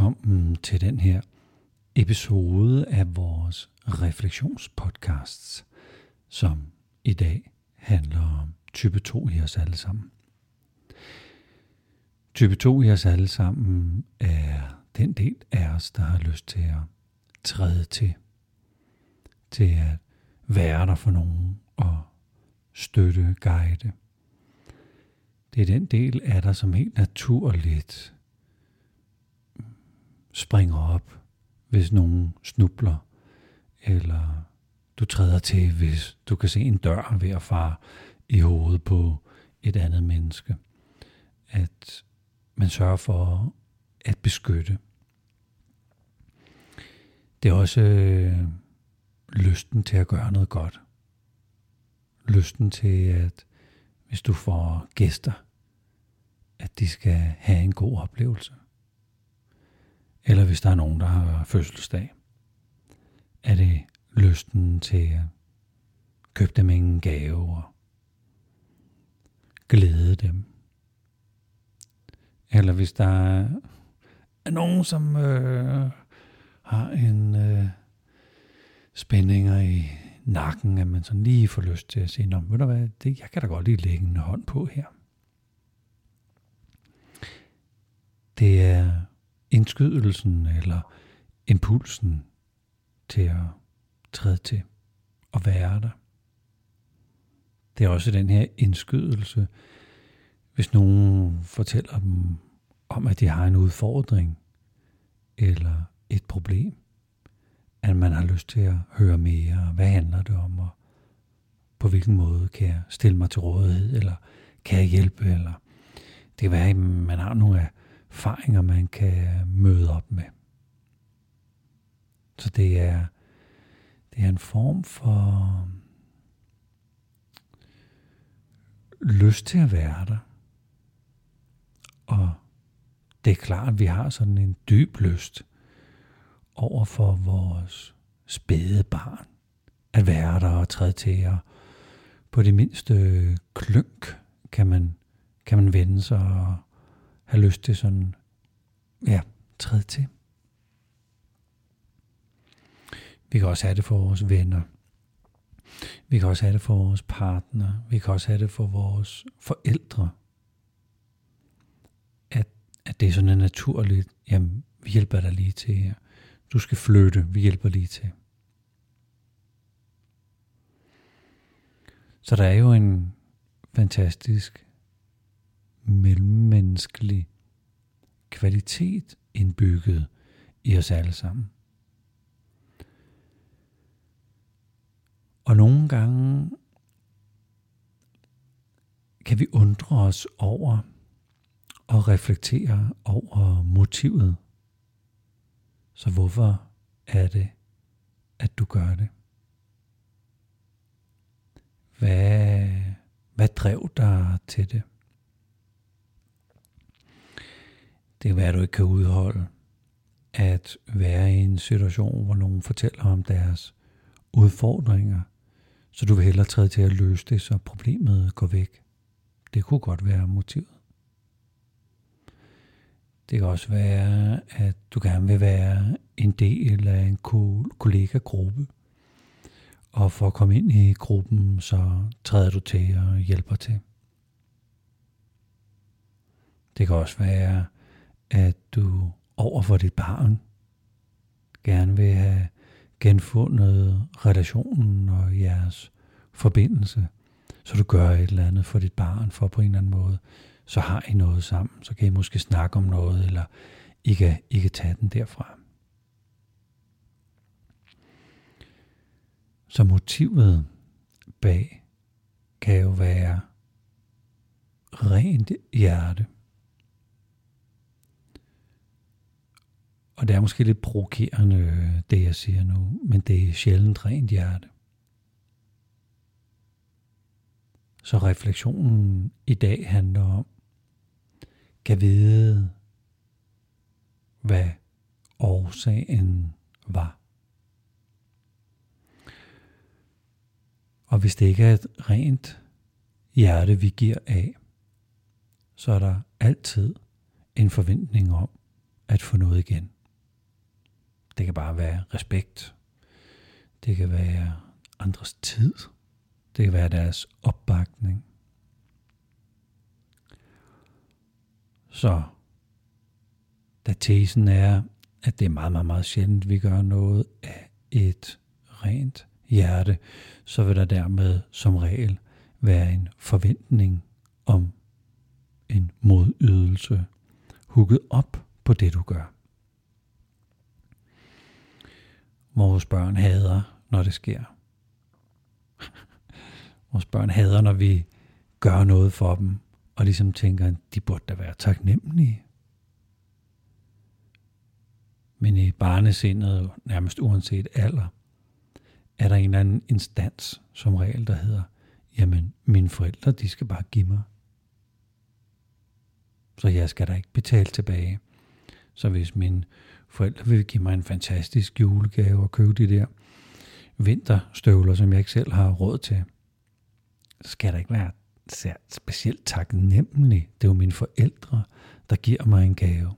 velkommen til den her episode af vores refleksionspodcasts, som i dag handler om type 2 i os alle sammen. Type 2 i os alle sammen er den del af os, der har lyst til at træde til, til at være der for nogen og støtte, guide. Det er den del af dig, som helt naturligt springer op, hvis nogen snubler, eller du træder til, hvis du kan se en dør ved at fare i hovedet på et andet menneske. At man sørger for at beskytte. Det er også øh, lysten til at gøre noget godt. Lysten til, at hvis du får gæster, at de skal have en god oplevelse. Eller hvis der er nogen, der har fødselsdag, er det lysten til at købe dem en gave og glæde dem. Eller hvis der er nogen, som øh, har en øh, spændinger i nakken, at man sådan lige får lyst til at sige, Nå, ved du hvad, det, jeg kan da godt lige lægge en hånd på her. Det er indskydelsen eller impulsen til at træde til og være der. Det er også den her indskydelse, hvis nogen fortæller dem om, at de har en udfordring eller et problem, at man har lyst til at høre mere, hvad handler det om, og på hvilken måde kan jeg stille mig til rådighed, eller kan jeg hjælpe, eller det kan være, at man har nogle erfaringer, man kan møde op med. Så det er, det er en form for lyst til at være der. Og det er klart, at vi har sådan en dyb lyst over for vores spæde barn. At være der og træde til og på det mindste klønk kan man, kan man vende sig og have lyst til sådan, ja, træde til. Vi kan også have det for vores venner. Vi kan også have det for vores partner. Vi kan også have det for vores forældre. At, at det er sådan naturligt, jamen, vi hjælper dig lige til her. Du skal flytte, vi hjælper lige til. Så der er jo en fantastisk mellemmenneskelig kvalitet indbygget i os alle sammen. Og nogle gange kan vi undre os over og reflektere over motivet. Så hvorfor er det, at du gør det? Hvad, hvad drev dig til det? Det kan være, at du ikke kan udholde at være i en situation, hvor nogen fortæller om deres udfordringer, så du vil hellere træde til at løse det, så problemet går væk. Det kunne godt være motivet. Det kan også være, at du gerne vil være en del af en kollega-gruppe. Og for at komme ind i gruppen, så træder du til og hjælper til. Det kan også være, at du over for dit barn gerne vil have genfundet relationen og jeres forbindelse, så du gør et eller andet for dit barn, for på en eller anden måde, så har I noget sammen, så kan I måske snakke om noget, eller I kan, I kan tage den derfra. Så motivet bag kan jo være rent hjerte. Og det er måske lidt provokerende, det jeg siger nu, men det er sjældent rent hjerte. Så refleksionen i dag handler om, kan vide, hvad årsagen var. Og hvis det ikke er et rent hjerte, vi giver af, så er der altid en forventning om, at få noget igen. Det kan bare være respekt. Det kan være andres tid. Det kan være deres opbakning. Så da tesen er, at det er meget, meget, meget sjældent, vi gør noget af et rent hjerte, så vil der dermed som regel være en forventning om en modydelse hugget op på det, du gør. Vores børn hader, når det sker. Vores børn hader, når vi gør noget for dem, og ligesom tænker, at de burde da være taknemmelige. Men i barnesindet, nærmest uanset alder, er der en eller anden instans, som regel, der hedder, jamen mine forældre, de skal bare give mig. Så jeg skal da ikke betale tilbage. Så hvis min forældre vil give mig en fantastisk julegave og købe de der vinterstøvler, som jeg ikke selv har råd til, så skal der ikke være specielt taknemmelig. Det er jo mine forældre, der giver mig en gave.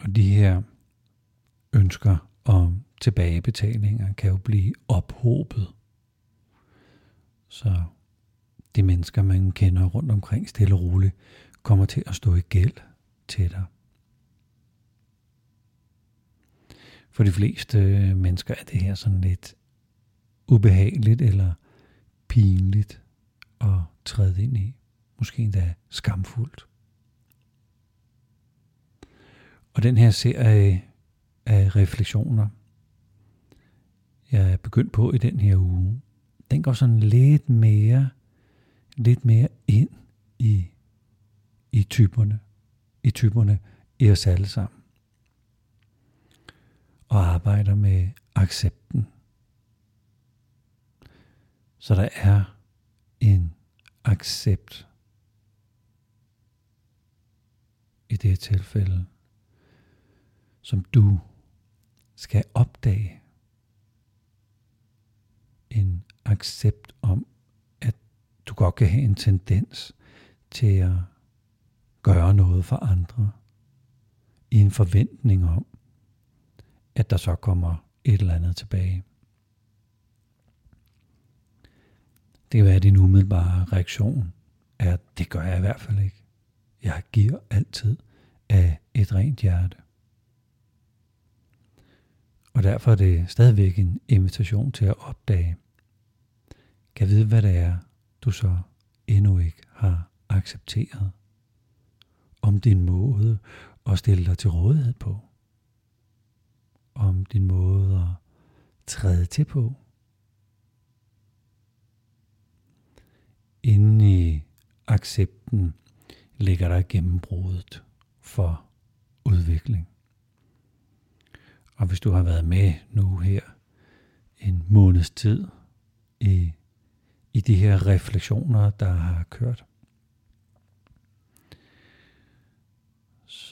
Og de her ønsker om tilbagebetalinger kan jo blive ophobet. Så de mennesker, man kender rundt omkring stille og roligt, kommer til at stå i gæld til dig. For de fleste øh, mennesker er det her sådan lidt ubehageligt eller pinligt at træde ind i. Måske endda skamfuldt. Og den her serie af refleksioner, jeg er begyndt på i den her uge, den går sådan lidt mere, lidt mere ind i, i typerne, i typerne i os alle sammen. Og arbejder med accepten. Så der er en accept i det her tilfælde som du skal opdage. En accept om, at du godt kan have en tendens til at gøre noget for andre, i en forventning om, at der så kommer et eller andet tilbage. Det kan være, at din umiddelbare reaktion er, at det gør jeg i hvert fald ikke. Jeg giver altid af et rent hjerte. Og derfor er det stadigvæk en invitation til at opdage, kan vide, hvad det er, du så endnu ikke har accepteret. Om din måde at stille dig til rådighed på. Om din måde at træde til på. Inden i accepten ligger der gennembruddet for udvikling. Og hvis du har været med nu her en måneds tid i, i de her refleksioner, der har kørt,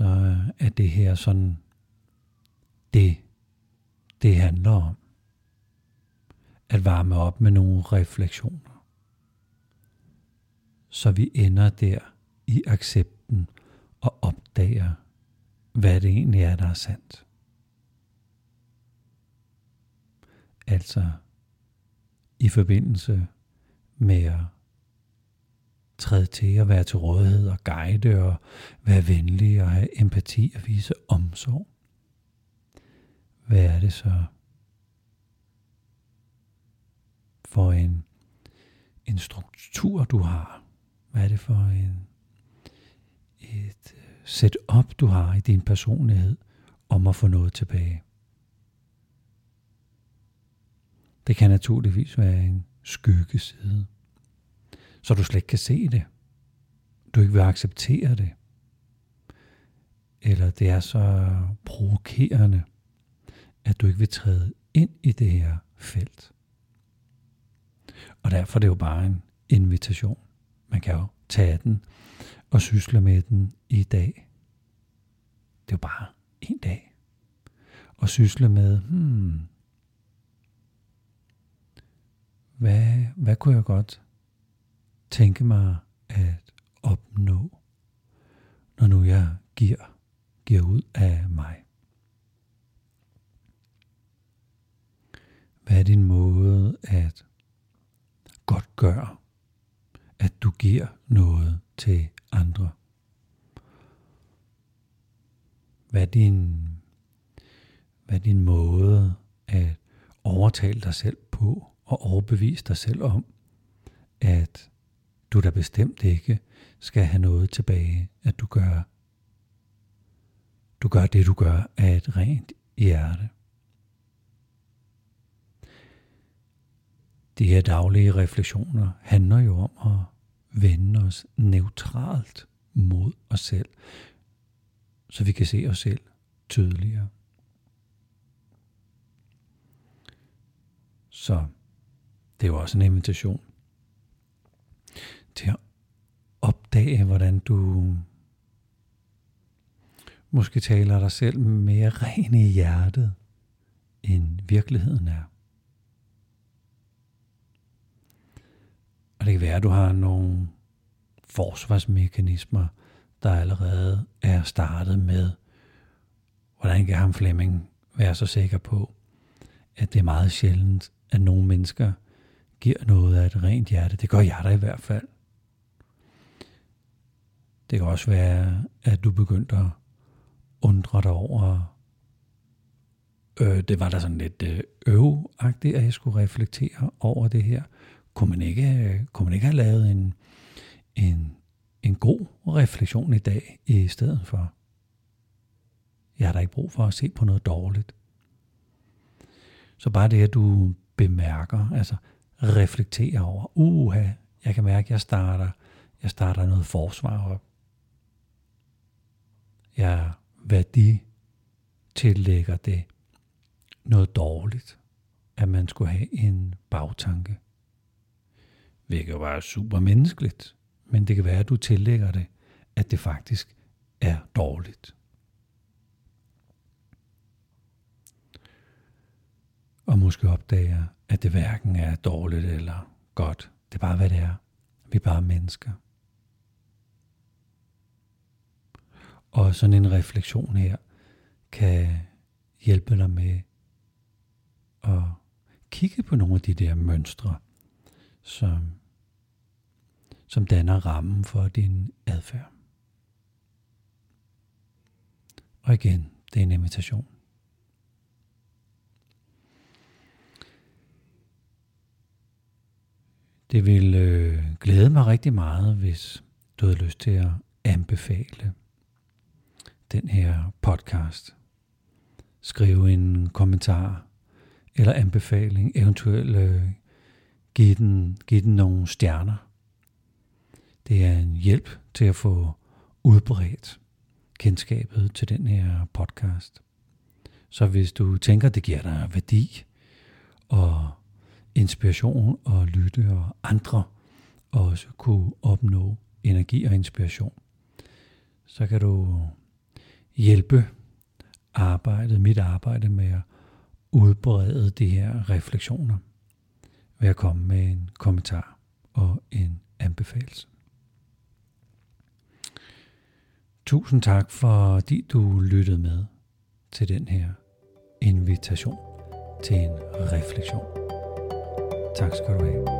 så er det her sådan det, det handler om. At varme op med nogle refleksioner. Så vi ender der i accepten og opdager, hvad det egentlig er, der er sandt. Altså i forbindelse med at træde til og være til rådighed og guide og være venlig og have empati og vise omsorg. Hvad er det så for en, en struktur, du har? Hvad er det for en, et øh, setup, du har i din personlighed om at få noget tilbage? Det kan naturligvis være en skyggeside, så du slet ikke kan se det. Du ikke vil acceptere det. Eller det er så provokerende, at du ikke vil træde ind i det her felt. Og derfor er det jo bare en invitation. Man kan jo tage den og sysle med den i dag. Det er jo bare en dag. Og sysle med, hmm, hvad, hvad kunne jeg godt tænke mig at opnå? når nu jeg giver, giver ud af mig? Hvad er din måde at godt gøre, at du giver noget til andre? Hvad er din, hvad er din måde at overtale dig selv på og overbevise dig selv om, at du da bestemt ikke skal have noget tilbage, at du gør, du gør det, du gør af et rent hjerte. De her daglige refleksioner handler jo om at vende os neutralt mod os selv, så vi kan se os selv tydeligere. Så det er jo også en invitation til at opdage, hvordan du måske taler dig selv mere ren i hjertet, end virkeligheden er. Og det kan være, at du har nogle forsvarsmekanismer, der allerede er startet med, hvordan kan ham Flemming være så sikker på, at det er meget sjældent, at nogle mennesker giver noget af et rent hjerte. Det gør jeg da i hvert fald. Det kan også være, at du begyndte at undre dig over, øh, det var da sådan lidt øh, øveagtigt, at jeg skulle reflektere over det her. Kunne man ikke, øh, kunne man ikke have lavet en, en, en god refleksion i dag i stedet for? Jeg har da ikke brug for at se på noget dårligt. Så bare det, at du bemærker, altså reflekterer over, uha, jeg kan mærke, at jeg starter, jeg starter noget forsvar op. Jeg værdi tillægger det noget dårligt, at man skulle have en bagtanke. Hvilket jo bare super menneskeligt, men det kan være, at du tillægger det, at det faktisk er dårligt. Og måske opdager, at det hverken er dårligt eller godt. Det er bare, hvad det er. Vi er bare mennesker. Og sådan en refleksion her kan hjælpe dig med at kigge på nogle af de der mønstre, som, som danner rammen for din adfærd. Og igen, det er en invitation. Det vil øh, glæde mig rigtig meget, hvis du havde lyst til at anbefale den her podcast. Skriv en kommentar eller anbefaling, eventuelt øh, give, den, give den nogle stjerner. Det er en hjælp til at få udbredt kendskabet til den her podcast. Så hvis du tænker, det giver dig værdi og inspiration og lytte og andre også kunne opnå energi og inspiration, så kan du hjælpe arbejdet, mit arbejde med at udbrede de her refleksioner ved at komme med en kommentar og en anbefaling. Tusind tak, fordi du lyttede med til den her invitation til en refleksion. Tak skal du have.